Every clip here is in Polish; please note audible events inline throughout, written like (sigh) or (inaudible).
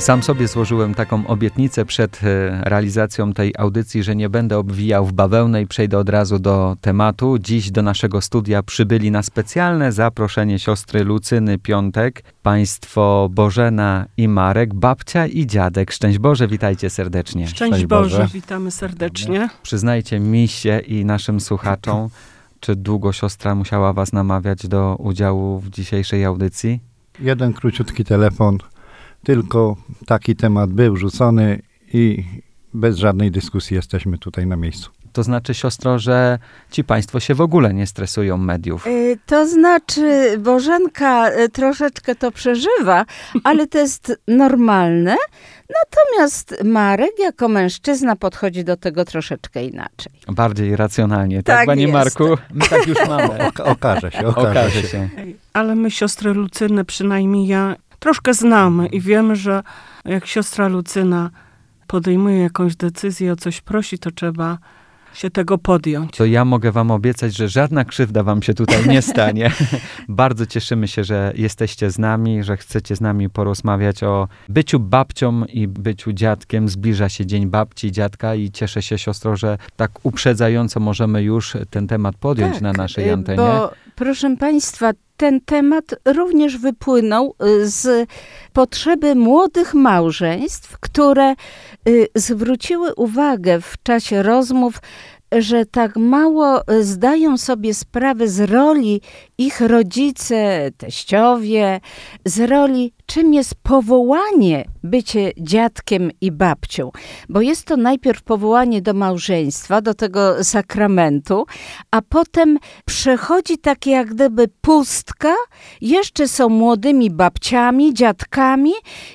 Sam sobie złożyłem taką obietnicę przed e, realizacją tej audycji, że nie będę obwijał w bawełnę i przejdę od razu do tematu. Dziś do naszego studia przybyli na specjalne zaproszenie siostry Lucyny Piątek, państwo Bożena i Marek, babcia i dziadek. Szczęść Boże, witajcie serdecznie. Szczęść, Szczęść Boże. Boże, witamy serdecznie. Przyznajcie mi się i naszym słuchaczom, czy długo siostra musiała was namawiać do udziału w dzisiejszej audycji? Jeden króciutki telefon tylko taki temat był rzucony i bez żadnej dyskusji jesteśmy tutaj na miejscu. To znaczy, siostro, że ci państwo się w ogóle nie stresują mediów. Yy, to znaczy, Bożenka y, troszeczkę to przeżywa, (laughs) ale to jest normalne. Natomiast Marek jako mężczyzna podchodzi do tego troszeczkę inaczej. Bardziej racjonalnie, tak, tak panie jest. Marku? (laughs) My tak już mamy. O, okaże się, okaże, okaże się. się. Ale my, siostry Lucyny, przynajmniej ja, troszkę znamy i wiemy, że jak siostra Lucyna podejmuje jakąś decyzję, o coś prosi, to trzeba się tego podjąć. To ja mogę wam obiecać, że żadna krzywda wam się tutaj nie stanie. (laughs) Bardzo cieszymy się, że jesteście z nami, że chcecie z nami porozmawiać o byciu babcią i byciu dziadkiem. Zbliża się Dzień Babci i Dziadka i cieszę się, siostro, że tak uprzedzająco możemy już ten temat podjąć tak, na naszej y, antenie. Bo, proszę państwa, ten temat również wypłynął y, z potrzeby młodych małżeństw, które y, zwróciły uwagę w czasie rozmów że tak mało zdają sobie sprawę z roli ich rodzice, teściowie, z roli, czym jest powołanie bycie dziadkiem i babcią. Bo jest to najpierw powołanie do małżeństwa, do tego sakramentu, a potem przechodzi takie jak gdyby pustka, jeszcze są młodymi babciami, dziadkami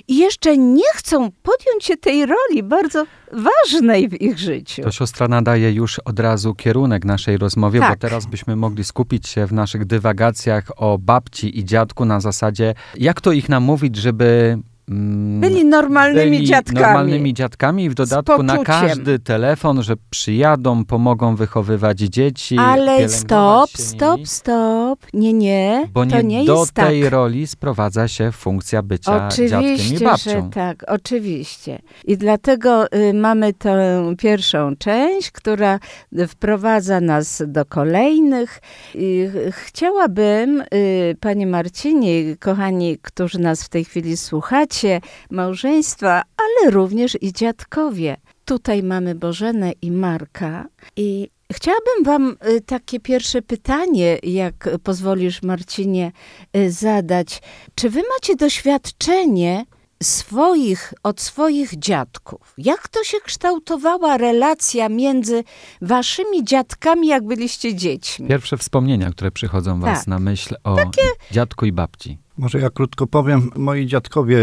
i jeszcze nie chcą podjąć się tej roli bardzo ważnej w ich życiu. To siostra nadaje już od razu kierunek naszej rozmowie, tak. bo teraz byśmy mogli skupić się w naszych dywagacjach o babci i dziadku na zasadzie, jak to ich namówić, żeby byli normalnymi byli dziadkami. normalnymi dziadkami i w dodatku na każdy telefon, że przyjadą, pomogą wychowywać dzieci. Ale stop, stop, stop. Nie, nie. Bo to nie, do tej tak. roli sprowadza się funkcja bycia oczywiście, dziadkiem i babcią. Że tak, oczywiście. I dlatego y, mamy tę pierwszą część, która wprowadza nas do kolejnych. I chciałabym, y, panie Marcinie, kochani, którzy nas w tej chwili słuchacie, bracie, małżeństwa, ale również i dziadkowie. Tutaj mamy Bożenę i Marka i Chciałabym Wam y, takie pierwsze pytanie, jak pozwolisz, Marcinie, y, zadać. Czy Wy macie doświadczenie swoich, od swoich dziadków? Jak to się kształtowała relacja między Waszymi dziadkami, jak byliście dziećmi? Pierwsze wspomnienia, które przychodzą Was tak. na myśl o Takie... dziadku i babci. Może ja krótko powiem. Moi dziadkowie,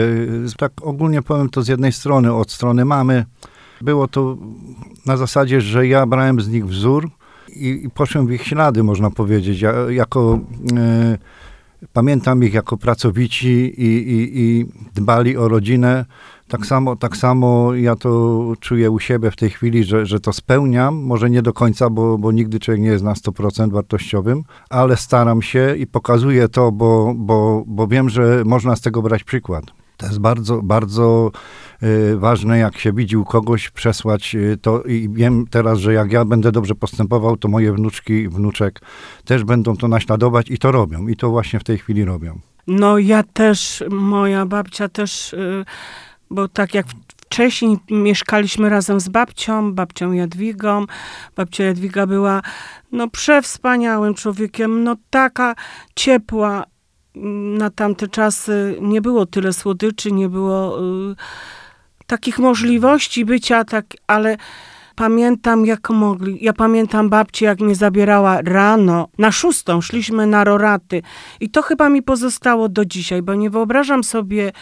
tak ogólnie powiem to z jednej strony, od strony mamy, było to na zasadzie, że ja brałem z nich wzór i, i poszłem w ich ślady, można powiedzieć. Ja, jako, e, pamiętam ich jako pracowici i, i, i dbali o rodzinę. Tak samo, tak samo ja to czuję u siebie w tej chwili, że, że to spełniam. Może nie do końca, bo, bo nigdy człowiek nie jest na 100% wartościowym, ale staram się i pokazuję to, bo, bo, bo wiem, że można z tego brać przykład. To jest bardzo, bardzo y, ważne, jak się widzi u kogoś, przesłać y, to i wiem teraz, że jak ja będę dobrze postępował, to moje wnuczki, wnuczek też będą to naśladować i to robią. I to właśnie w tej chwili robią. No ja też, moja babcia też... Y bo tak jak wcześniej mieszkaliśmy razem z babcią, babcią Jadwigą. Babcia Jadwiga była no przewspaniałym człowiekiem, no taka ciepła. Na tamte czasy nie było tyle słodyczy, nie było y, takich możliwości bycia, tak, ale pamiętam jak mogli. Ja pamiętam babcię, jak mnie zabierała rano, na szóstą szliśmy na roraty. I to chyba mi pozostało do dzisiaj, bo nie wyobrażam sobie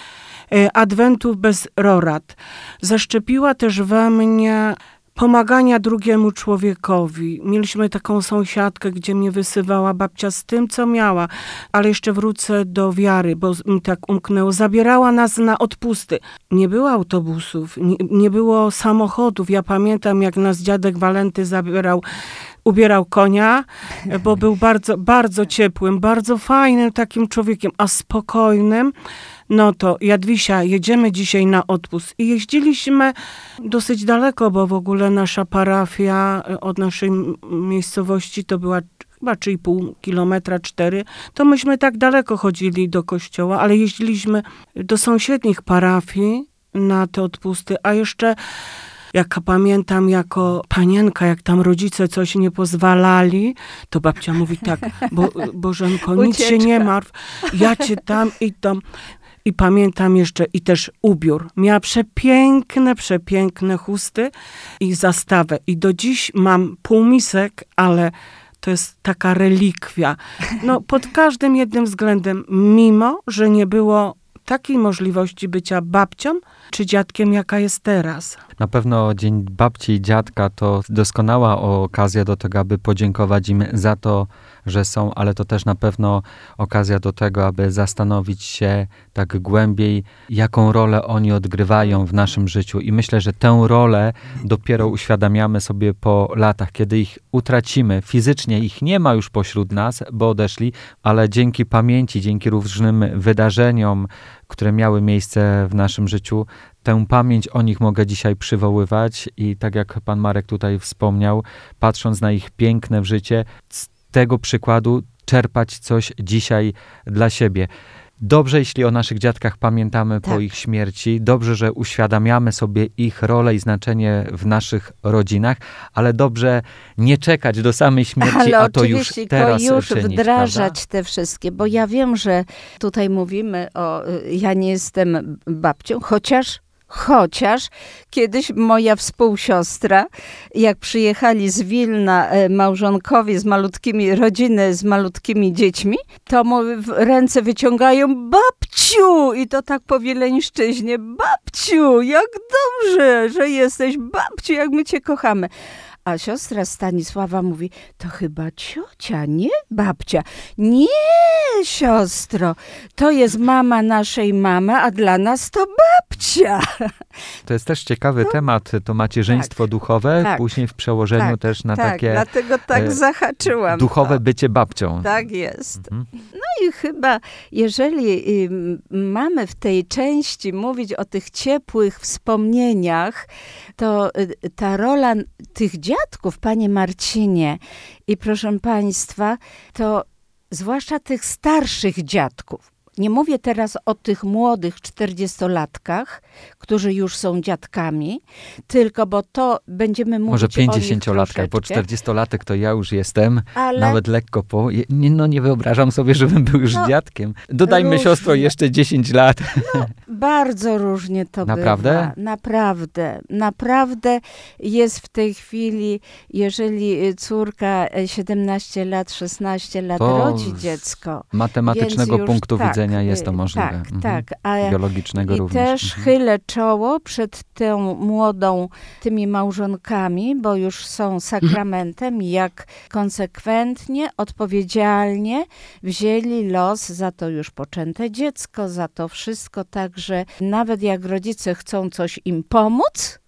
adwentów bez rorat. Zaszczepiła też we mnie pomagania drugiemu człowiekowi. Mieliśmy taką sąsiadkę, gdzie mnie wysywała babcia z tym, co miała. Ale jeszcze wrócę do wiary, bo mi tak umknęło. Zabierała nas na odpusty. Nie było autobusów, nie, nie było samochodów. Ja pamiętam, jak nas dziadek Walenty zabierał ubierał konia, bo był bardzo, bardzo ciepłym, bardzo fajnym takim człowiekiem, a spokojnym. No to Jadwisia, jedziemy dzisiaj na odpust. I jeździliśmy dosyć daleko, bo w ogóle nasza parafia e, od naszej miejscowości to była chyba 3,5 kilometra, 4, to myśmy tak daleko chodzili do kościoła, ale jeździliśmy do sąsiednich parafii na te odpusty, a jeszcze jak pamiętam jako panienka, jak tam rodzice coś nie pozwalali, to babcia mówi tak, bo, Bożenko, nic się nie martw, ja cię tam i tam. I pamiętam jeszcze i też ubiór. Miała przepiękne, przepiękne chusty i zastawę. I do dziś mam półmisek, ale to jest taka relikwia. No, pod każdym jednym względem, mimo, że nie było takiej możliwości bycia babcią czy dziadkiem, jaka jest teraz. Na pewno Dzień Babci i Dziadka to doskonała okazja do tego, aby podziękować im za to, że są, ale to też na pewno okazja do tego, aby zastanowić się tak głębiej, jaką rolę oni odgrywają w naszym życiu. I myślę, że tę rolę dopiero uświadamiamy sobie po latach, kiedy ich utracimy. Fizycznie ich nie ma już pośród nas, bo odeszli, ale dzięki pamięci, dzięki różnym wydarzeniom, które miały miejsce w naszym życiu, tę pamięć o nich mogę dzisiaj przywoływać i tak jak pan Marek tutaj wspomniał, patrząc na ich piękne życie, z tego przykładu czerpać coś dzisiaj dla siebie. Dobrze, jeśli o naszych dziadkach pamiętamy tak. po ich śmierci, dobrze, że uświadamiamy sobie ich rolę i znaczenie w naszych rodzinach, ale dobrze nie czekać do samej śmierci, ale a to już teraz już czynić, wdrażać prawda? te wszystkie, bo ja wiem, że tutaj mówimy o, ja nie jestem babcią, chociaż Chociaż kiedyś moja współsiostra, jak przyjechali z Wilna e, małżonkowie z malutkimi, rodziny z malutkimi dziećmi, to mu ręce wyciągają babciu i to tak po wieleńszczyźnie, babciu, jak dobrze, że jesteś babciu, jak my cię kochamy. A siostra Stanisława mówi, to chyba ciocia, nie babcia. Nie, siostro, to jest mama naszej mamy, a dla nas to babcia. (laughs) To jest też ciekawy no, temat, to macierzyństwo tak, duchowe, tak, później w przełożeniu tak, też na tak, takie... dlatego tak e, zahaczyłam. Duchowe to. bycie babcią. Tak jest. Mhm. I chyba, jeżeli mamy w tej części mówić o tych ciepłych wspomnieniach, to y, ta rola tych dziadków, panie Marcinie, i proszę państwa, to zwłaszcza tych starszych dziadków, nie mówię teraz o tych młodych czterdziestolatkach, którzy już są dziadkami, tylko bo to będziemy mówić Może pięćdziesięciolatkach, bo czterdziestolatek to ja już jestem, Ale... nawet lekko po... Nie, no nie wyobrażam sobie, żebym był już no, dziadkiem. Dodajmy różnie. siostro jeszcze 10 lat. No, bardzo różnie to Naprawdę? bywa. Naprawdę? Naprawdę jest w tej chwili, jeżeli córka 17 lat, 16 lat to rodzi dziecko. Matematycznego punktu tak, widzenia widzenia jest to możliwe. Tak, mhm. tak. A, Biologicznego i również. też mhm. chylę czoło przed tą młodą, tymi małżonkami, bo już są sakramentem, jak konsekwentnie, odpowiedzialnie wzięli los za to już poczęte dziecko, za to wszystko, także nawet jak rodzice chcą coś im pomóc,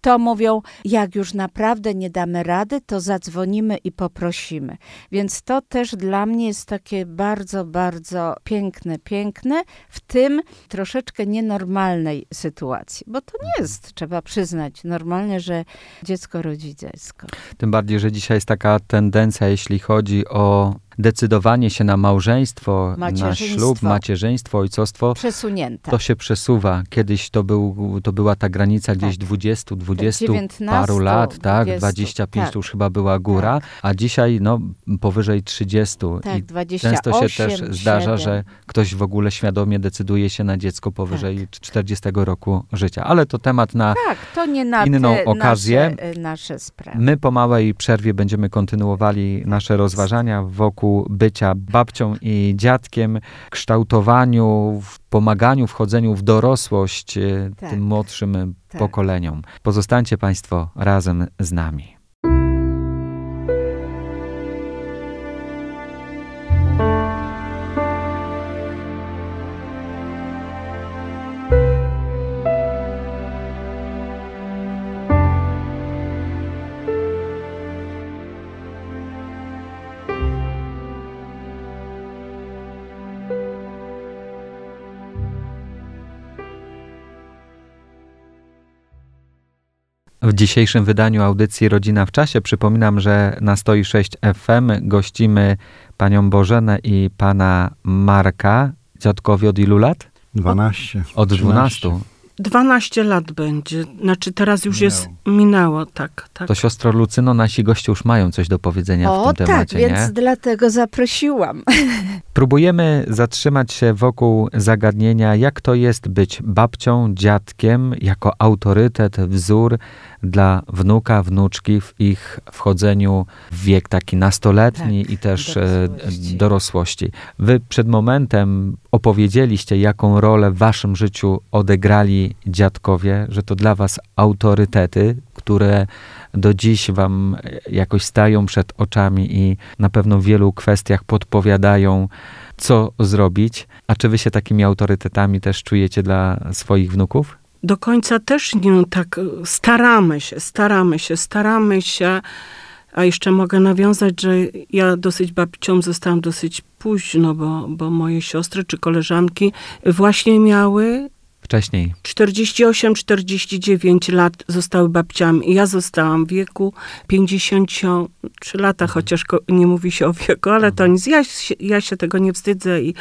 to mówią, jak już naprawdę nie damy rady, to zadzwonimy i poprosimy. Więc to też dla mnie jest takie bardzo, bardzo piękne, piękne w tym troszeczkę nienormalnej sytuacji, bo to nie jest, trzeba przyznać, normalne, że dziecko rodzi dziecko. Tym bardziej, że dzisiaj jest taka tendencja, jeśli chodzi o decydowanie się na małżeństwo, na ślub, macierzyństwo, ojcostwo, Przesunięte. to się przesuwa. Kiedyś to, był, to była ta granica gdzieś tak. 20 dwudziestu 19, paru lat, tak, 20, 25 tak. to już chyba była góra, a dzisiaj no powyżej 30. Tak, I 28, często się też zdarza, 7. że ktoś w ogóle świadomie decyduje się na dziecko powyżej 40 roku życia. Ale to temat na Tak, to na inną te okazję. Nasze, nasze sprawy. My po małej przerwie będziemy kontynuowali nasze rozważania wokół bycia babcią i dziadkiem, kształtowaniu, pomaganiu, wchodzeniu w dorosłość e, Tak. tym młodszym e, Tak. pokoleniom. Pozostańcie Państwo razem z nami. W dzisiejszym wydaniu audycji Rodzina w Czasie przypominam, że na 106 FM gościmy panią Bożenę i pana Marka. Dziadkowie od ilu lat? 12. Od 13. 12. 12 lat będzie. Znaczy teraz już Minęło. jest minęło, tak, tak. To siostro Lucyno, nasi goście już mają coś do powiedzenia w O tym tak, temacie, więc nie? dlatego zaprosiłam. (laughs) Próbujemy zatrzymać się wokół zagadnienia, jak to jest być babcią, dziadkiem, jako autorytet, wzór dla wnuka, wnuczki w ich wchodzeniu w wiek taki nastoletni Tak, i też e, dorosłości. dorosłości. Wy przed momentem opowiedzieliście, jaką rolę w waszym życiu odegrali dziadkowie, że to dla was autorytety, które do dziś wam jakoś stają przed oczami i na pewno w wielu kwestiach podpowiadają, co zrobić. A czy wy się takimi autorytetami też czujecie dla swoich wnuków? Do końca też nie tak e, staramy się, staramy się, staramy się. A jeszcze mogę nawiązać, że ja dosyć babcią zostałam dosyć późno, bo, bo moje siostry czy koleżanki właśnie miały Wcześniej. 48-49 lat zostały babciami. Ja zostałam w wieku 53 lata, chociaż ko- nie mówi się o wieku, ale to nic. Ja się, ja się tego nie wstydzę i,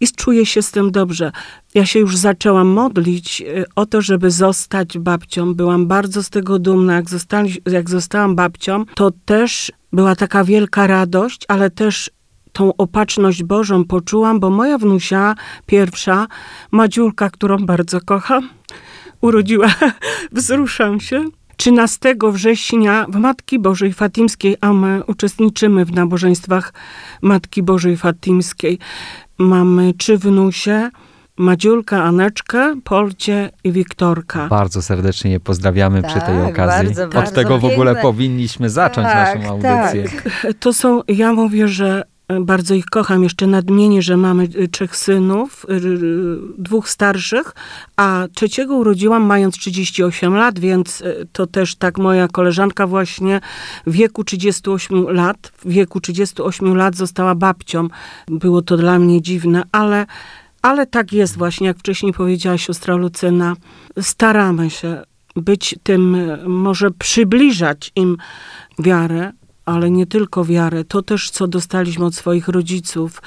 i czuję się z tym dobrze. Ja się już zaczęłam modlić y, o to, żeby zostać babcią. Byłam bardzo z tego dumna. Jak, zostali, jak zostałam babcią, to też była taka wielka radość, ale też tą opatrzność Bożą poczułam, bo moja wnusia pierwsza, Madziulka, którą bardzo kocham, urodziła, (laughs) wzruszam się, 13 września w Matki Bożej Fatimskiej, a my uczestniczymy w nabożeństwach Matki Bożej Fatimskiej. Mamy trzy wnusie, Madziulkę, Aneczkę, Polcie i Wiktorka. Bardzo serdecznie je pozdrawiamy przy tej Tak, okazji. bardzo, Od bardzo tego w ogóle piękne. powinniśmy zacząć Tak, naszą tak. audycję. To są, ja mówię, że bardzo ich kocham. Jeszcze nadmienię, że mamy y, trzech synów, y, y, dwóch starszych, a trzeciego urodziłam mając 38 lat, więc to też tak moja koleżanka właśnie w wieku 38 lat, w wieku 38 lat została babcią. Było to dla mnie dziwne, ale, ale tak jest właśnie, jak wcześniej powiedziała siostra Lucyna. Staramy się być tym, może przybliżać im wiarę, ale nie tylko wiarę, to też, co dostaliśmy od swoich rodziców,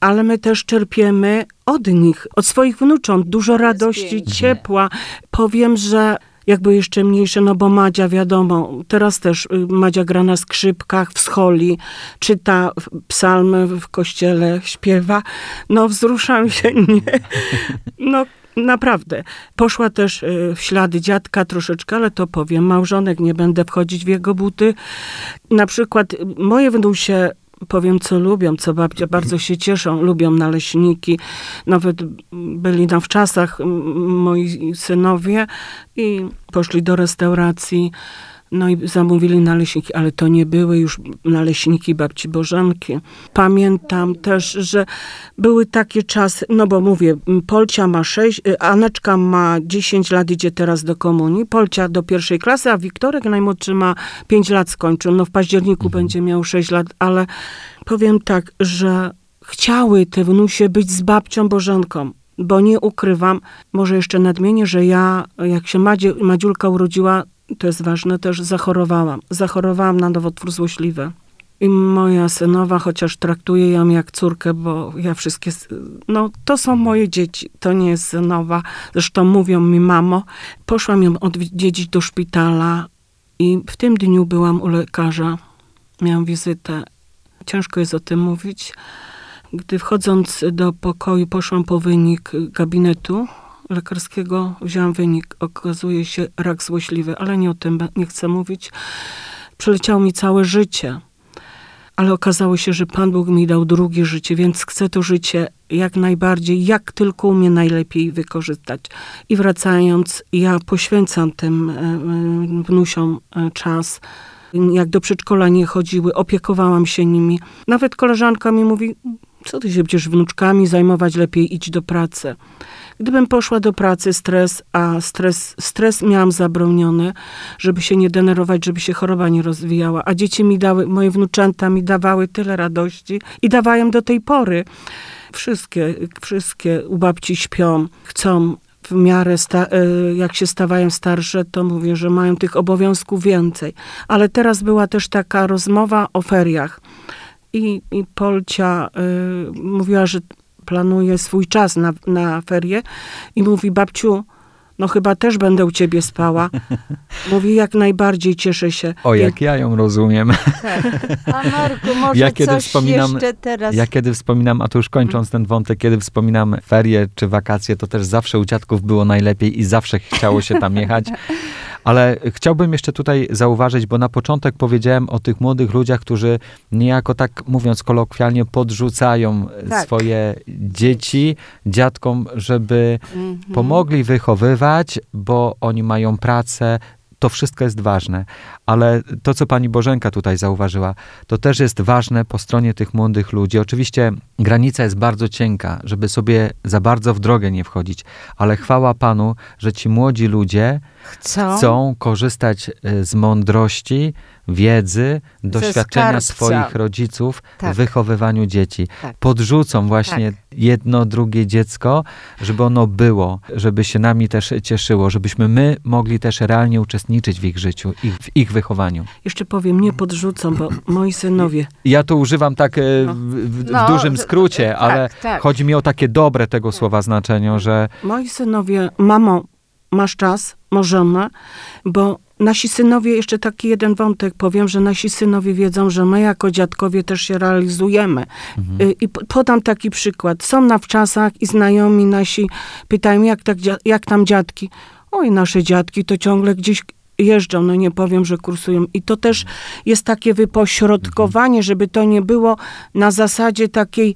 ale my też czerpiemy od nich, od swoich wnucząt, dużo radości, ciepła. Powiem, że jakby jeszcze mniejsze, no bo Madzia, wiadomo, teraz też y, Madzia gra na skrzypkach w scholi, czyta psalmy w kościele, śpiewa. No wzruszam się, (laughs) nie. No naprawdę. Poszła też y, w ślady dziadka troszeczkę, ale to powiem, małżonek, nie będę wchodzić w jego buty. Na przykład moje wnusie powiem, co lubią, co babcia bardzo się cieszą, lubią naleśniki. Nawet byli na wczasach moi synowie i poszli do restauracji. No i zamówili naleśniki, ale to nie były już naleśniki babci Bożenki. Pamiętam też, że były takie czasy, no bo mówię, Polcia ma 6, Aneczka ma 10 lat, idzie teraz do komunii, Polcia do pierwszej klasy, a Wiktorek najmłodszy ma 5 lat skończył. No w październiku będzie miał 6 lat, ale powiem tak, że chciały te wnusie być z babcią Bożenką. Bo nie ukrywam, może jeszcze nadmienię, że ja, jak się Madzie, Madziulka urodziła, to jest ważne, też zachorowałam. Zachorowałam na nowotwór złośliwy. I moja synowa, chociaż traktuję ją jak córkę, bo ja wszystkie, no to są moje dzieci, to nie jest synowa. Zresztą mówią mi, mamo, poszłam ją odwiedzić do szpitala i w tym dniu byłam u lekarza. Miałam wizytę. Ciężko jest o tym mówić. Gdy wchodząc do pokoju, poszłam po wynik gabinetu lekarskiego, wzięłam wynik. Okazuje się rak złośliwy, ale nie o tym nie chcę mówić. Przeleciało mi całe życie. Ale okazało się, że Pan Bóg mi dał drugie życie, więc chcę to życie jak najbardziej, jak tylko umiem najlepiej wykorzystać. I wracając, ja poświęcam tym e, e, wnusiom e, czas. Jak do przedszkola nie chodziły, opiekowałam się nimi. Nawet koleżanka mi mówi, co ty się będziesz wnuczkami zajmować, lepiej idź do pracy. Gdybym poszła do pracy, stres, a stres, stres miałam zabroniony, żeby się nie denerwować, żeby się choroba nie rozwijała. A dzieci mi dały, moje wnuczęta mi dawały tyle radości i dawają do tej pory. Wszystkie, wszystkie u babci śpią, chcą w miarę, sta, y, jak się stawają starsze, to mówię, że mają tych obowiązków więcej. Ale teraz była też taka rozmowa o feriach. I, i Polcia y, mówiła, że planuje swój czas na, na ferie i mówi, babciu, no chyba też będę u ciebie spała. (laughs) Mówi, jak najbardziej cieszę się. O, jak ja ją rozumiem. Tak. A Marku, (laughs) może Ja kiedy coś wspominam- jeszcze teraz? Ja kiedy wspominam, a tu już kończąc ten wątek, kiedy wspominam ferie czy wakacje, to też zawsze u dziadków było najlepiej i zawsze chciało się tam jechać. (laughs) Ale chciałbym jeszcze tutaj zauważyć, bo na początek powiedziałem o tych młodych ludziach, którzy niejako tak mówiąc kolokwialnie podrzucają Tak. swoje dzieci dziadkom, żeby Mhm. pomogli wychowywać, bo oni mają pracę. To wszystko jest ważne, ale to, co pani Bożenka tutaj zauważyła, to też jest ważne po stronie tych młodych ludzi. Oczywiście granica jest bardzo cienka, żeby sobie za bardzo w drogę nie wchodzić, ale chwała Panu, że ci młodzi ludzie Chcą? chcą korzystać e, z mądrości, wiedzy, doświadczenia skarbca. swoich rodziców Tak. w wychowywaniu dzieci. Tak. Podrzucą właśnie jedno, drugie dziecko, żeby ono było, żeby się nami też cieszyło, żebyśmy my mogli też realnie uczestniczyć w ich życiu, ich, w ich wychowaniu. Jeszcze powiem, nie podrzucą, bo moi synowie, Ja to używam tak e, No. w, w, w No, dużym skrócie, tak, ale tak. chodzi mi o takie dobre tego słowa znaczenie, że moi synowie, mamo, masz czas, możemy, bo nasi synowie, jeszcze taki jeden wątek powiem, że nasi synowie wiedzą, że my jako dziadkowie też się realizujemy. Mhm. Y, I po- podam taki przykład. Są na wczasach i znajomi nasi pytają, jak, tak, jak tam dziadki? Oj, nasze dziadki to ciągle gdzieś jeżdżą, no nie powiem, że kursują. I to też jest takie wypośrodkowanie, żeby to nie było na zasadzie takiej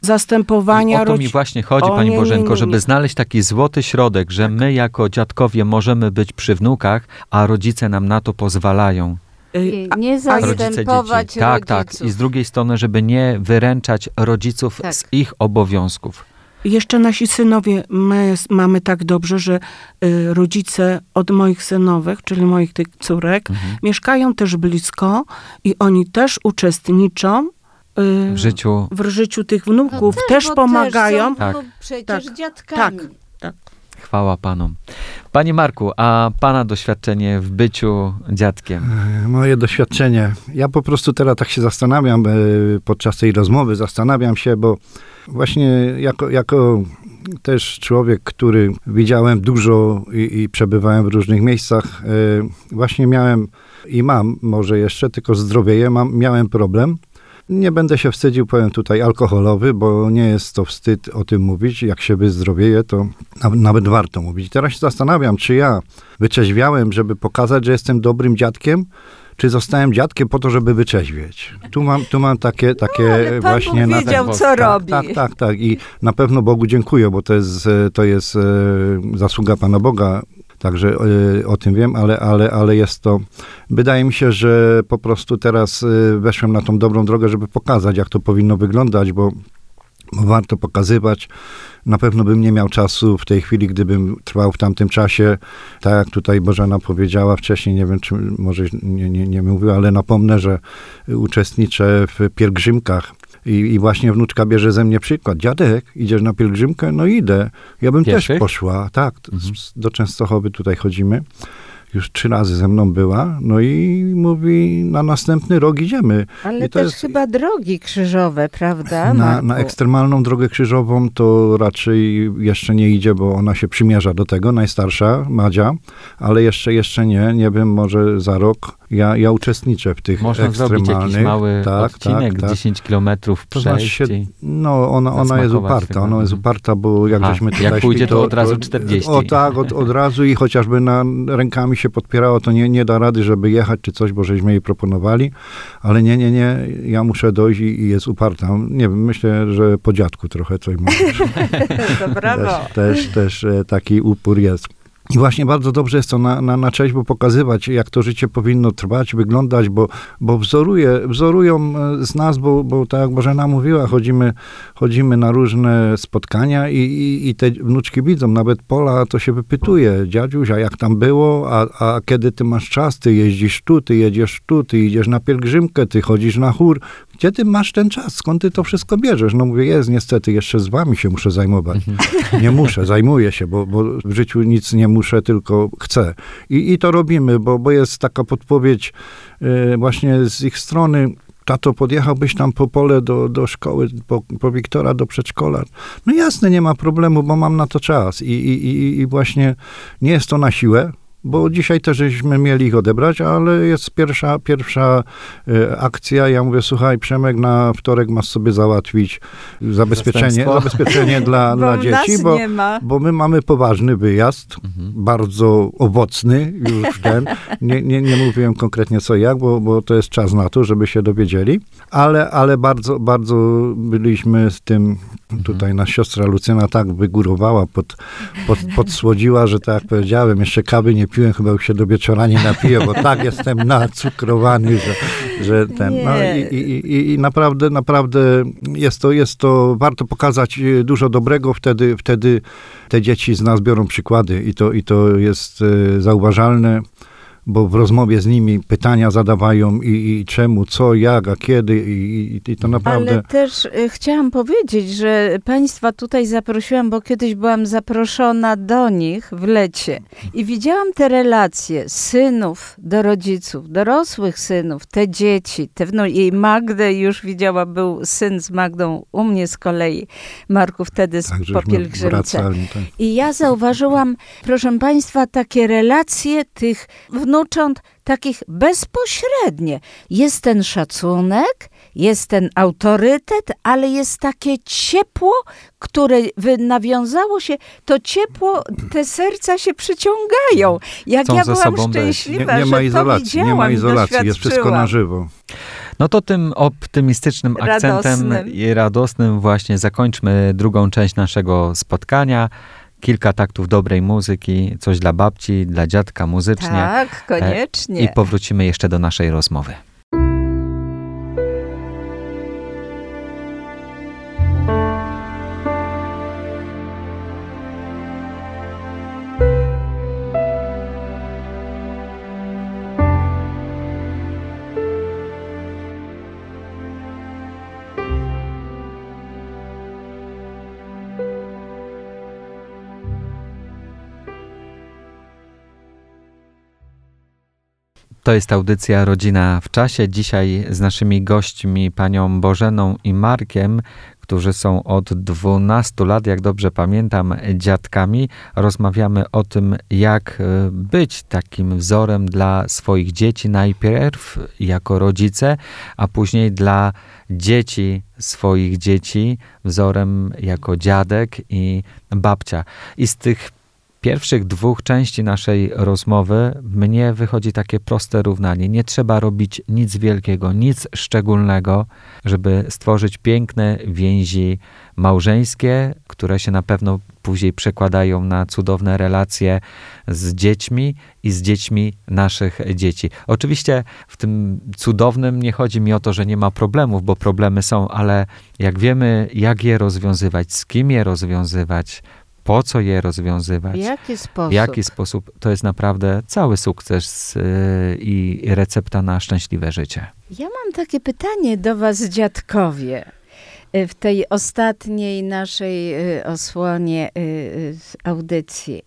zastępowania o to mi właśnie chodzi, O, Pani nie, nie, Bożenko, nie, żeby nie. znaleźć taki złoty środek, że my jako dziadkowie możemy być przy wnukach, a rodzice nam na to pozwalają. Y, I a- nie rodzice zastępować dzieci. Tak, tak. I z drugiej strony, żeby nie wyręczać rodziców Tak. z ich obowiązków. Jeszcze nasi synowie, my mamy tak dobrze, że y, rodzice od moich synowych, czyli moich tych córek, Mhm. mieszkają też blisko i oni też uczestniczą y, W życiu w życiu tych wnuków, No też bo pomagają. Też są, Tak. przecież Tak, dziadkami. tak. chwała Panom. Panie Marku, a Pana doświadczenie w byciu dziadkiem? E, Moje doświadczenie. Ja po prostu teraz tak się zastanawiam e, podczas tej rozmowy, zastanawiam się, bo właśnie jako, jako też człowiek, który widziałem dużo i, i przebywałem w różnych miejscach, e, właśnie miałem i mam może jeszcze, tylko zdrowieję, mam, miałem problem. Nie będę się wstydził, powiem tutaj alkoholowy, bo nie jest to wstyd o tym mówić. Jak się wyzdrowieje, to nawet warto mówić. Teraz się zastanawiam, czy ja wyczeźwiałem, żeby pokazać, że jestem dobrym dziadkiem, czy zostałem dziadkiem po to, żeby wyczeźwieć. Tu mam, tu mam takie, takie No, Ale Pan właśnie... Bóg na wiedział, ten- co tak, robi. Tak, tak, tak. I na pewno Bogu dziękuję, bo to jest, e, to jest e, zasługa Pana Boga. Także e, o tym wiem, ale, ale, ale jest to. Wydaje mi się, że po prostu teraz weszłem na tą dobrą drogę, żeby pokazać, jak to powinno wyglądać, bo warto pokazywać. Na pewno bym nie miał czasu w tej chwili, gdybym trwał w tamtym czasie. Tak jak tutaj Bożena powiedziała wcześniej, nie wiem, czy może nie, nie, nie mówiła, ale napomnę, że uczestniczę w pielgrzymkach. I, I właśnie wnuczka bierze ze mnie przykład. Dziadek, idziesz na pielgrzymkę? No idę. Ja bym Pieszych? też poszła. Tak, Mhm. do Częstochowy tutaj chodzimy. Już trzy razy ze mną była, no i mówi, na następny rok idziemy. Ale też jest- chyba drogi krzyżowe, prawda? Na, na ekstremalną drogę krzyżową to raczej jeszcze nie idzie, bo ona się przymierza do tego, najstarsza, Madzia, ale jeszcze, jeszcze nie, nie wiem, może za rok. Ja, ja uczestniczę w tych Można zrobić ekstremalnych. jakiś mały tak, odcinek, tak, tak. 10 kilometrów To znaczy przejść. się, no ona, ona jest uparta, ona jest mhm. uparta, bo jak A, żeśmy jak tutaj pójdzie, szli, to od razu 40. O tak, od, od razu i chociażby na rękami się podpierało, to nie, nie da rady, żeby jechać czy coś, bo żeśmy jej proponowali, ale nie, nie, nie, ja muszę dojść i, i jest uparta. Nie wiem, myślę, że po dziadku trochę coś ma. (laughs) To brawo. też, też, też e, taki upór jest. I właśnie bardzo dobrze jest to na, na, na cześć, bo pokazywać, jak to życie powinno trwać, wyglądać, bo, bo wzoruje, wzorują e, z nas, bo, bo tak jak Bożena mówiła, chodzimy, chodzimy na różne spotkania i, i, i te wnuczki widzą, nawet Pola to się wypytuje, dziadziuś, a jak tam było, a, a kiedy ty masz czas, ty jeździsz tu, ty jedziesz tu, ty idziesz na pielgrzymkę, ty chodzisz na chór, gdzie ty masz ten czas, skąd ty to wszystko bierzesz? No mówię, jest niestety, jeszcze z wami się muszę zajmować. (laughs) Nie muszę, zajmuję się, bo, bo w życiu nic nie muszę, tylko chcę. I, i to robimy, bo, bo jest taka podpowiedź e, właśnie z ich strony, tato, podjechałbyś tam po pole do, do szkoły, po, po Wiktora do przedszkola. No jasne, nie ma problemu, bo mam na to czas. I, i, i, i właśnie nie jest to na siłę, bo dzisiaj też żeśmy mieli ich odebrać, ale jest pierwsza, pierwsza e, akcja. Ja mówię, słuchaj, Przemek, na wtorek masz sobie załatwić zabezpieczenie, zabezpieczenie (laughs) dla, Bo dla dzieci, bo, bo my mamy poważny wyjazd, Mhm. bardzo owocny już ten. Nie, nie, nie mówiłem konkretnie co jak, bo, bo to jest czas na to, żeby się dowiedzieli, ale, ale bardzo, bardzo byliśmy z tym, tutaj nasza siostra Lucyna tak wygórowała, pod, pod, podsłodziła, że tak jak powiedziałem, jeszcze kawy nie piłem, chyba już się do wieczora nie napiję, bo tak jestem nacukrowany, że, że ten, no i, i, i, naprawdę, naprawdę jest to, jest to, warto pokazać e, dużo dobrego, wtedy, wtedy te dzieci z nas biorą przykłady i to, i to jest e, zauważalne, bo w rozmowie z nimi pytania zadawają i, i czemu, co, jak, a kiedy i, i, to naprawdę... Ale też y, chciałam powiedzieć, że Państwa tutaj zaprosiłam, bo kiedyś byłam zaproszona do nich w lecie i widziałam te relacje synów do rodziców, dorosłych synów, te dzieci, te wnu- jej Magdę już widziała, był syn z Magdą u mnie z kolei, Marku wtedy z, Tak, tak. I ja zauważyłam, proszę Państwa, takie relacje tych wnucząt, takich bezpośrednie. Jest ten szacunek, jest ten autorytet, ale jest takie ciepło, które nawiązało się, to ciepło, te serca się przyciągają. Jak Chcą ja byłam sobą być. Nie, szczęśliwa, nie ma że izolacji, to widziałam nie ma izolacji, jest wszystko na żywo. No to tym optymistycznym akcentem Radosnym. i radosnym właśnie zakończmy drugą część naszego spotkania. Kilka taktów dobrej muzyki, coś dla babci, dla dziadka muzycznie. Tak, koniecznie. I powrócimy jeszcze do naszej rozmowy. To jest audycja Rodzina w czasie. Dzisiaj z naszymi gośćmi, panią Bożeną i Markiem, którzy są od 12 lat, jak dobrze pamiętam, dziadkami. Rozmawiamy o tym, jak e, być takim wzorem dla swoich dzieci, najpierw jako rodzice, a później dla dzieci swoich dzieci, wzorem jako dziadek i babcia. I z tych pierwszych dwóch części naszej rozmowy mnie wychodzi takie proste równanie. Nie trzeba robić nic wielkiego, nic szczególnego, żeby stworzyć piękne więzi małżeńskie, które się na pewno później przekładają na cudowne relacje z dziećmi i z dziećmi naszych dzieci. Oczywiście w tym cudownym nie chodzi mi o to, że nie ma problemów, bo problemy są, ale jak wiemy, jak je rozwiązywać, z kim je rozwiązywać, po co je rozwiązywać, W jaki sposób? w jaki sposób, to jest naprawdę cały sukces yy, i recepta na szczęśliwe życie. Ja mam takie pytanie do was, dziadkowie. w tej ostatniej naszej osłonie audycji.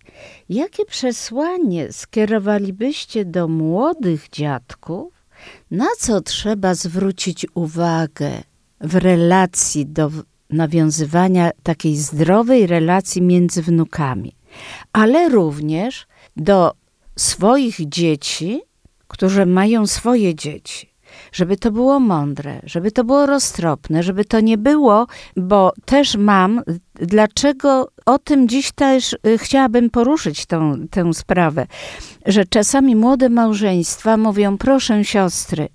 Jakie przesłanie skierowalibyście do młodych dziadków, na co trzeba zwrócić uwagę w relacji do nawiązywania takiej zdrowej relacji między wnukami, ale również do swoich dzieci, którzy mają swoje dzieci. Żeby to było mądre, żeby to było roztropne, żeby to nie było, bo też mam, dlaczego o tym dziś też y, chciałabym poruszyć tą, tę sprawę, że czasami młode małżeństwa mówią: Proszę siostry,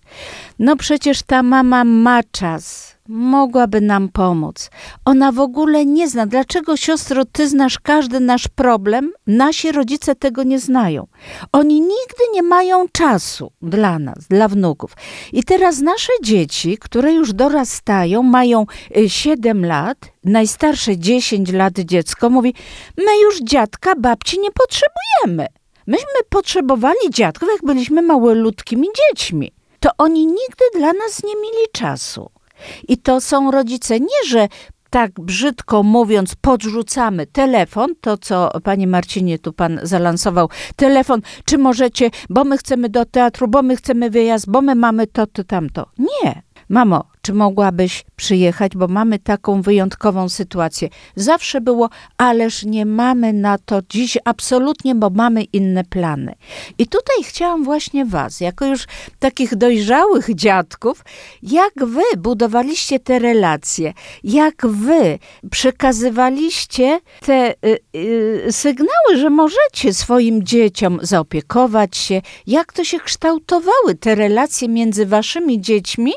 no przecież ta mama ma czas mogłaby nam pomóc. Ona w ogóle nie zna. Dlaczego, siostro, ty znasz każdy nasz problem? Nasi rodzice tego nie znają. Oni nigdy nie mają czasu dla nas, dla wnuków. I teraz nasze dzieci, które już dorastają, mają 7 y, lat, najstarsze 10 lat dziecko mówi: My już dziadka, babci nie potrzebujemy. Myśmy potrzebowali dziadków, jak byliśmy małylutkimi dziećmi. To oni nigdy dla nas nie mieli czasu. I to są rodzice nie, że tak brzydko mówiąc, podrzucamy telefon, to co panie Marcinie tu pan zalansował, telefon, czy możecie, bo my chcemy do teatru, bo my chcemy wyjazd, bo my mamy to, to, tamto. Nie. Mamo, czy mogłabyś przyjechać, bo mamy taką wyjątkową sytuację. Zawsze było, ależ nie mamy na to dziś absolutnie, bo mamy inne plany. I tutaj chciałam właśnie Was, jako już takich dojrzałych dziadków, jak Wy budowaliście te relacje, jak Wy przekazywaliście te y, y, sygnały, że możecie swoim dzieciom zaopiekować się, jak to się kształtowały te relacje między Waszymi dziećmi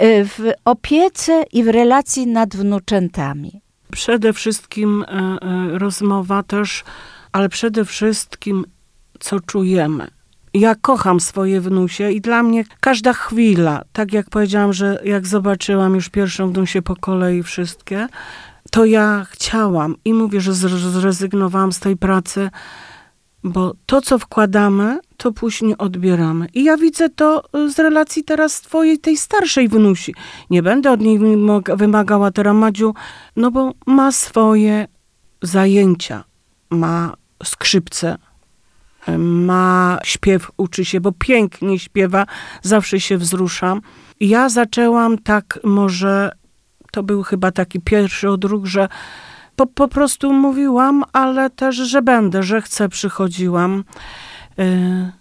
w opiece i w relacji nad wnuczętami? Przede wszystkim e, e, rozmowa też, ale przede wszystkim co czujemy. Ja kocham swoje wnusie i dla mnie każda chwila, tak jak powiedziałam, że jak zobaczyłam już pierwszą wnusię po kolei wszystkie, to ja chciałam i mówię, że zrezygnowałam z tej pracy, bo to, co wkładamy, to później odbieramy. I ja widzę to y, z relacji teraz twojej, tej starszej wnusi. Nie będę od niej wymagała teraz, Madziu, no bo ma swoje zajęcia, ma skrzypce, ma śpiew, uczy się, bo pięknie śpiewa, zawsze się wzruszam. Ja zaczęłam tak, może to był chyba taki pierwszy odruch, że po, po prostu mówiłam, ale też, że będę, że chcę, przychodziłam. Y,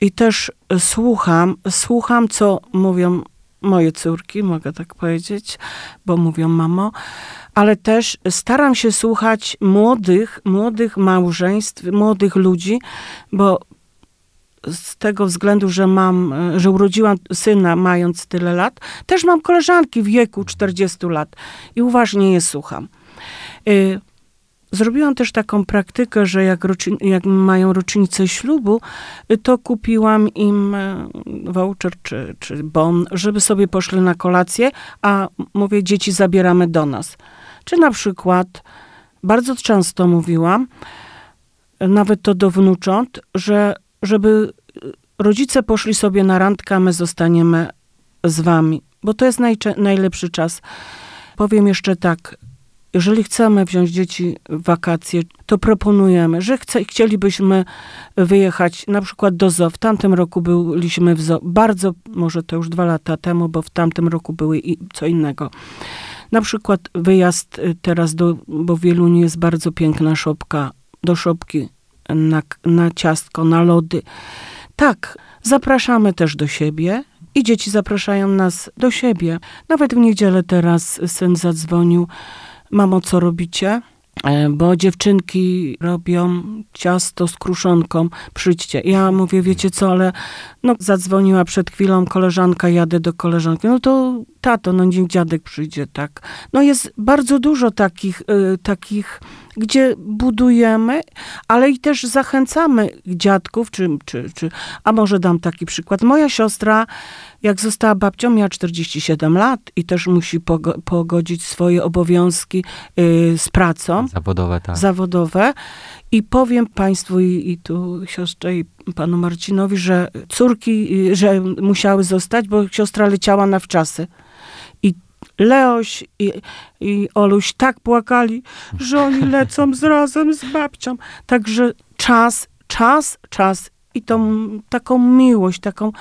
I też słucham, słucham, co mówią moje córki, mogę tak powiedzieć, bo mówią mamo, ale też staram się słuchać młodych, młodych małżeństw, młodych ludzi, bo z tego względu, że mam, że urodziłam syna mając tyle lat, też mam koleżanki w wieku 40 lat i uważnie je słucham. Y, zrobiłam też taką praktykę, że jak, jak mają rocznicę ślubu, y, to kupiłam im y, voucher czy, czy bon, żeby sobie poszli na kolację, a mówię, dzieci zabieramy do nas. Czy na przykład, bardzo często mówiłam, nawet to do wnucząt, że żeby rodzice poszli sobie na randkę, my zostaniemy z wami, bo to jest najlepszy czas. Powiem jeszcze tak, jeżeli chcemy wziąć dzieci w wakacje, to proponujemy, że chce, chcielibyśmy wyjechać na przykład do zoo. W tamtym roku byliśmy w zoo, bardzo, może to już dwa lata temu, bo w tamtym roku były i co innego. Na przykład wyjazd y, teraz do, bo w Wieluniu jest bardzo piękna szopka, do szopki na, na ciastko, na lody. Tak, zapraszamy też do siebie, i dzieci zapraszają nas do siebie. Nawet w niedzielę teraz syn zadzwonił mamo, co robicie? E, bo dziewczynki robią ciasto z kruszonką, przyjdźcie. Ja mówię, wiecie co, ale no zadzwoniła przed chwilą koleżanka, jadę do koleżanki. No to tato, no niech dziadek przyjdzie, tak. No jest bardzo dużo takich, y, takich gdzie budujemy, ale i też zachęcamy dziadków, czy, czy, czy, a może dam taki przykład. Moja siostra, jak została babcią, miała 47 lat i też musi pogodzić swoje obowiązki y, z pracą. Zawodowe, tak. Zawodowe. I powiem Państwu i, i tu siostrze i panu Marcinowi, że córki, y, że musiały zostać, bo siostra leciała na wczasy. Leoś i, i Oluś tak płakali, że oni (laughs) lecą z razem z babcią. Także czas, czas, czas i tą taką miłość, taką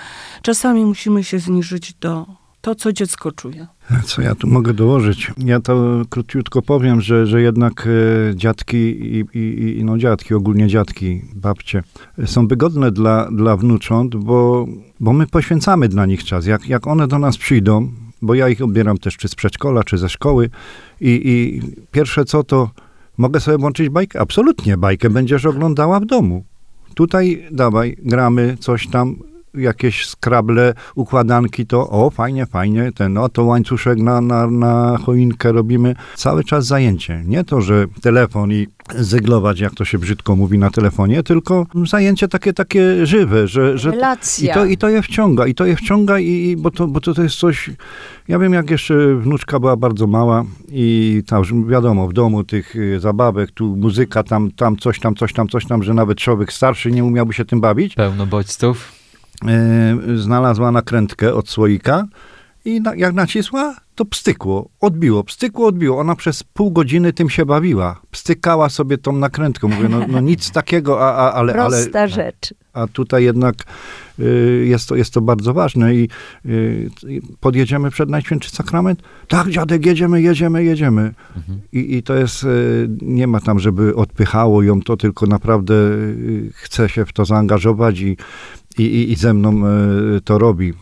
czasami musimy się zniżyć do to, co dziecko czuje. Co ja tu mogę dołożyć? Ja to króciutko powiem, że, że jednak e, dziadki i, i, i no dziadki, ogólnie dziadki, babcie, są wygodne dla, dla wnucząt, bo, bo my poświęcamy dla nich czas. Jak, jak one do nas przyjdą, bo ja ich odbieram też czy z przedszkola, czy ze szkoły i, i pierwsze co to, mogę sobie włączyć bajkę? Absolutnie, bajkę będziesz oglądała w domu. Tutaj dawaj, gramy coś tam, jakieś skrable, układanki, to o, fajnie, fajnie, ten, o, to łańcuszek na, na, na choinkę robimy. Cały czas zajęcie. Nie to, że telefon i zyglować, jak to się brzydko mówi na telefonie, tylko zajęcie takie, takie żywe, że, że Relacja. i to, I to je wciąga, i to je wciąga, i, i bo, to, bo to, to jest coś... Ja wiem, jak jeszcze wnuczka była bardzo mała i tam, już wiadomo, w domu tych y, zabawek, tu muzyka, tam, tam coś tam, coś tam, coś tam, że nawet człowiek starszy nie umiałby się tym bawić. Pełno bodźców. E, znalazła nakrętkę od słoika i na, jak nacisła, to pstykło, odbiło, pstykło, odbiło. Ona przez pół godziny tym się bawiła. Pstykała sobie tą nakrętką. Mówię, no, no nic (laughs) takiego, a, a, ale, ale... Prosta rzecz. A tutaj jednak y, jest, to, jest to bardzo ważne i y, podjedziemy przed Najświętszy Sakrament? Tak, dziadek, jedziemy, jedziemy, jedziemy. I, I to jest, y, nie ma tam, żeby odpychało ją to, tylko naprawdę y, chce się w to zaangażować i, i, i, i ze mną y, to robi.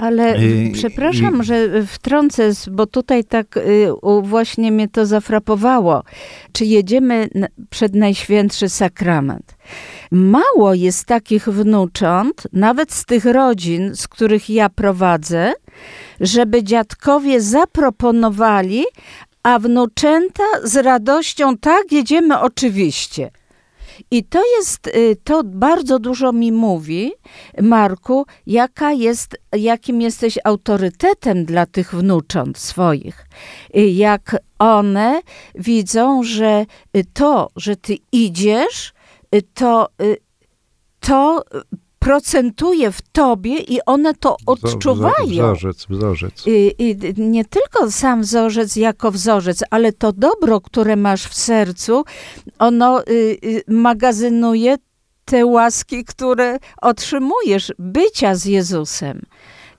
Ale I- przepraszam, i- że wtrącę, bo tutaj tak y, właśnie mnie to zafrapowało. Czy jedziemy przed Najświętszy Sakrament? Mało jest takich wnucząt, nawet z tych rodzin, z których ja prowadzę, żeby dziadkowie zaproponowali, a wnuczęta z radością, tak, jedziemy oczywiście. I to jest, y, to bardzo dużo mi mówi, Marku, jaka jest, jakim jesteś autorytetem dla tych wnucząt swoich. Y, Jak one widzą, że y, to, że ty idziesz, to, to procentuje w tobie i one to odczuwają. Wzorzec, wzorzec. I, I nie tylko sam wzorzec jako wzorzec, ale to dobro, które masz w sercu, ono y, y, magazynuje te łaski, które otrzymujesz, bycia z Jezusem.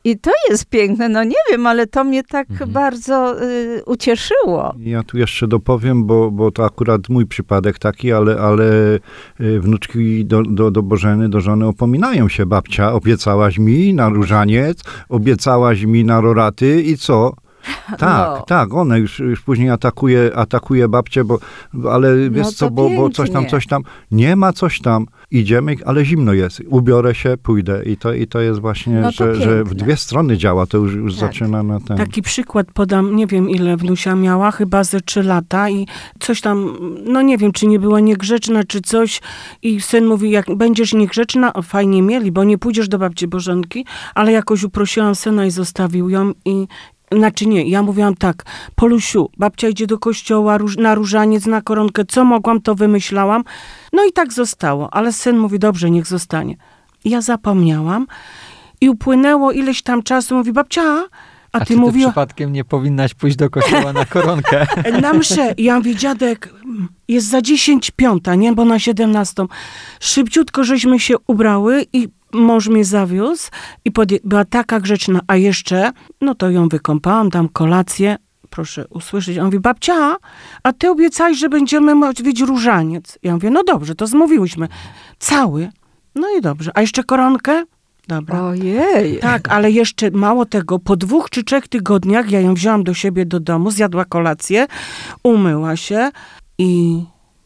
I to jest piękne, no nie wiem, ale to mnie tak bardzo y, ucieszyło. Ja tu jeszcze dopowiem, bo, bo to akurat mój przypadek taki, ale, ale y, wnuczki do, do, do Bożeny, do żony opominają się. Babcia, obiecałaś mi na różaniec, obiecałaś mi na roraty i co? (laughs) Tak, No. tak, one już, już później atakuje, atakuje babcię, bo, ale wiesz No co, bo, bo coś tam, coś tam, nie ma coś tam, idziemy, ale zimno jest, ubiorę się, pójdę i to, i to jest właśnie, No to że, że w dwie strony działa, to już, już Tak. zaczyna na ten... Taki przykład podam, nie wiem ile wnusia miała, chyba ze trzy lata i coś tam, no nie wiem, czy nie była niegrzeczna, czy coś i syn mówi, jak będziesz niegrzeczna, fajnie mieli, bo nie pójdziesz do babci Bożenki, ale jakoś uprosiłam syna i zostawił ją i znaczy nie, ja mówiłam tak, Polusiu, babcia idzie do kościoła róż, na różaniec, na koronkę, co mogłam, to wymyślałam. No i tak zostało, ale syn mówi, dobrze, niech zostanie. Ja zapomniałam i upłynęło ileś tam czasu, mówi, babcia, a, A ty czy ty mówiła, przypadkiem nie powinnaś pójść do kościoła na koronkę? (laughs) na mszę. Ja mówię, dziadek, jest za 10 piąta, nie, bo na 17. Szybciutko żeśmy się ubrały i mąż mnie zawiózł i była taka grzeczna, a jeszcze, no to ją wykąpałam, dam kolację, proszę usłyszeć. On mówi, babcia, a ty obiecałeś, że będziemy mówić różaniec. Ja mówię, no dobrze, to zmówiłyśmy. Cały. No i dobrze. A jeszcze koronkę? Dobra. Ojej. Tak, ale jeszcze mało tego, po dwóch czy trzech tygodniach ja ją wzięłam do siebie do domu, zjadła kolację, umyła się i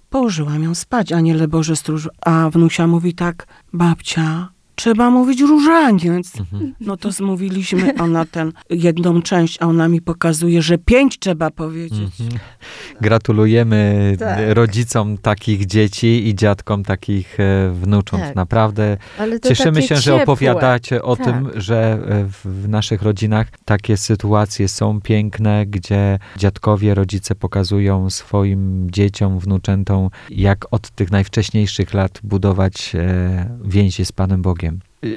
położyłam ją spać, aniele Boże stróż. A wnusia mówi tak, babcia, trzeba mówić różaniec. No to zmówiliśmy, ona ten jedną część, a ona mi pokazuje, że pięć trzeba powiedzieć. Gratulujemy Tak. rodzicom takich dzieci i dziadkom takich e, wnucząt. Tak. Naprawdę cieszymy się, że ciepłe. opowiadacie o Tak. tym, że e, w, w naszych rodzinach takie sytuacje są piękne, gdzie dziadkowie, rodzice pokazują swoim dzieciom, wnuczętom, jak od tych najwcześniejszych lat budować e, więzi z Panem Bogiem.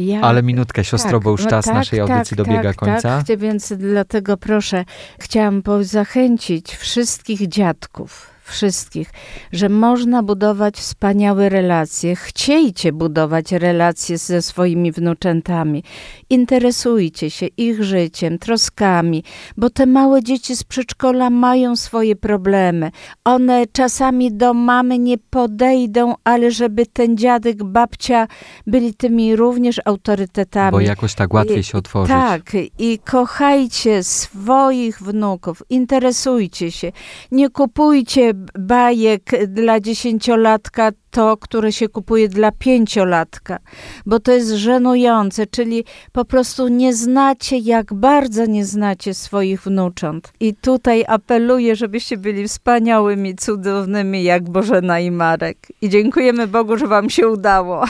Ja- Ale minutkę, siostro, bo już no czas tak, naszej audycji tak, dobiega tak, końca. Tak, więc dlatego proszę, chciałam zachęcić wszystkich dziadków, wszystkich, że można budować wspaniałe relacje. Chciejcie budować relacje ze swoimi wnuczętami. Interesujcie się ich życiem, troskami, bo te małe dzieci z przedszkola mają swoje problemy. One czasami do mamy nie podejdą, ale żeby ten dziadek, babcia byli tymi również autorytetami. Bo jakoś tak łatwiej się otworzyć. Tak, i kochajcie swoich wnuków, interesujcie się. Nie kupujcie bajek dla dziesięciolatka, to, które się kupuje dla pięciolatka, bo to jest żenujące, czyli po prostu nie znacie, jak bardzo nie znacie swoich wnucząt. I tutaj apeluję, żebyście byli wspaniałymi, cudownymi, jak Bożena i Marek. I dziękujemy Bogu, że wam się udało.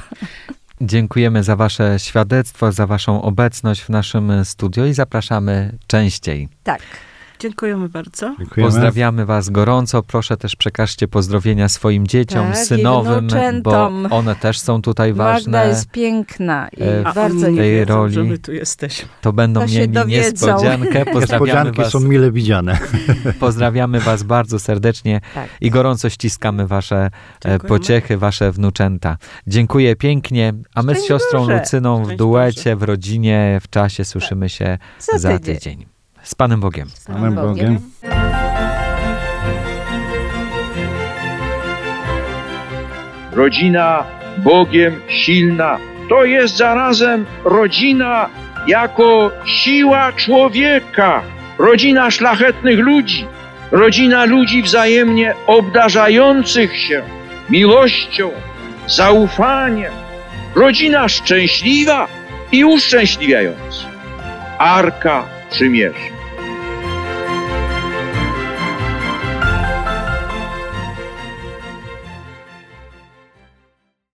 Dziękujemy za Wasze świadectwo, za Waszą obecność w naszym studio i zapraszamy częściej. Tak. Dziękujemy bardzo. Dziękujemy. Pozdrawiamy Was gorąco. Proszę też przekażcie pozdrowienia swoim dzieciom, Tak, synowym, bo wnuczętom. one też są tutaj Magda ważne. jest piękna i e, bardzo nie tej wiedzą, roli. że my tu jesteśmy. To będą To mieli dowiedzą. niespodziankę. (laughs) Pozdrawiamy Niespodzianki was, są mile widziane. (laughs) pozdrawiamy was bardzo serdecznie Tak. i gorąco ściskamy Wasze e, Dziękujemy. pociechy, Wasze wnuczęta. Dziękuję pięknie, a my z Szczęść siostrą Boże. Lucyną w duecie, w rodzinie, w czasie słyszymy się Za za tydzień. tydzień. Z Panem Bogiem. Z Panem Bogiem. rodzina Bogiem silna. To jest zarazem rodzina jako siła człowieka, rodzina szlachetnych ludzi, rodzina ludzi wzajemnie obdarzających się miłością, zaufaniem, rodzina szczęśliwa i uszczęśliwiająca. Arka Przymierza.